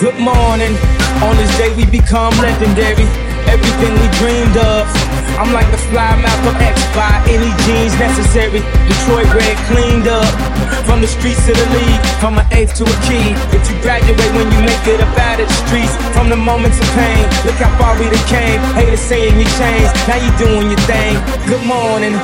Good morning. On this day we become legendary. Everything we dreamed of. I'm like the fly Malcolm X by any genes necessary. Detroit red cleaned up. From the streets to the league, from an eighth to a key. If you graduate when you make it up out of the streets, from the moments of pain, look how far we done came. Haters saying you changed, now you doing your thing. Good morning.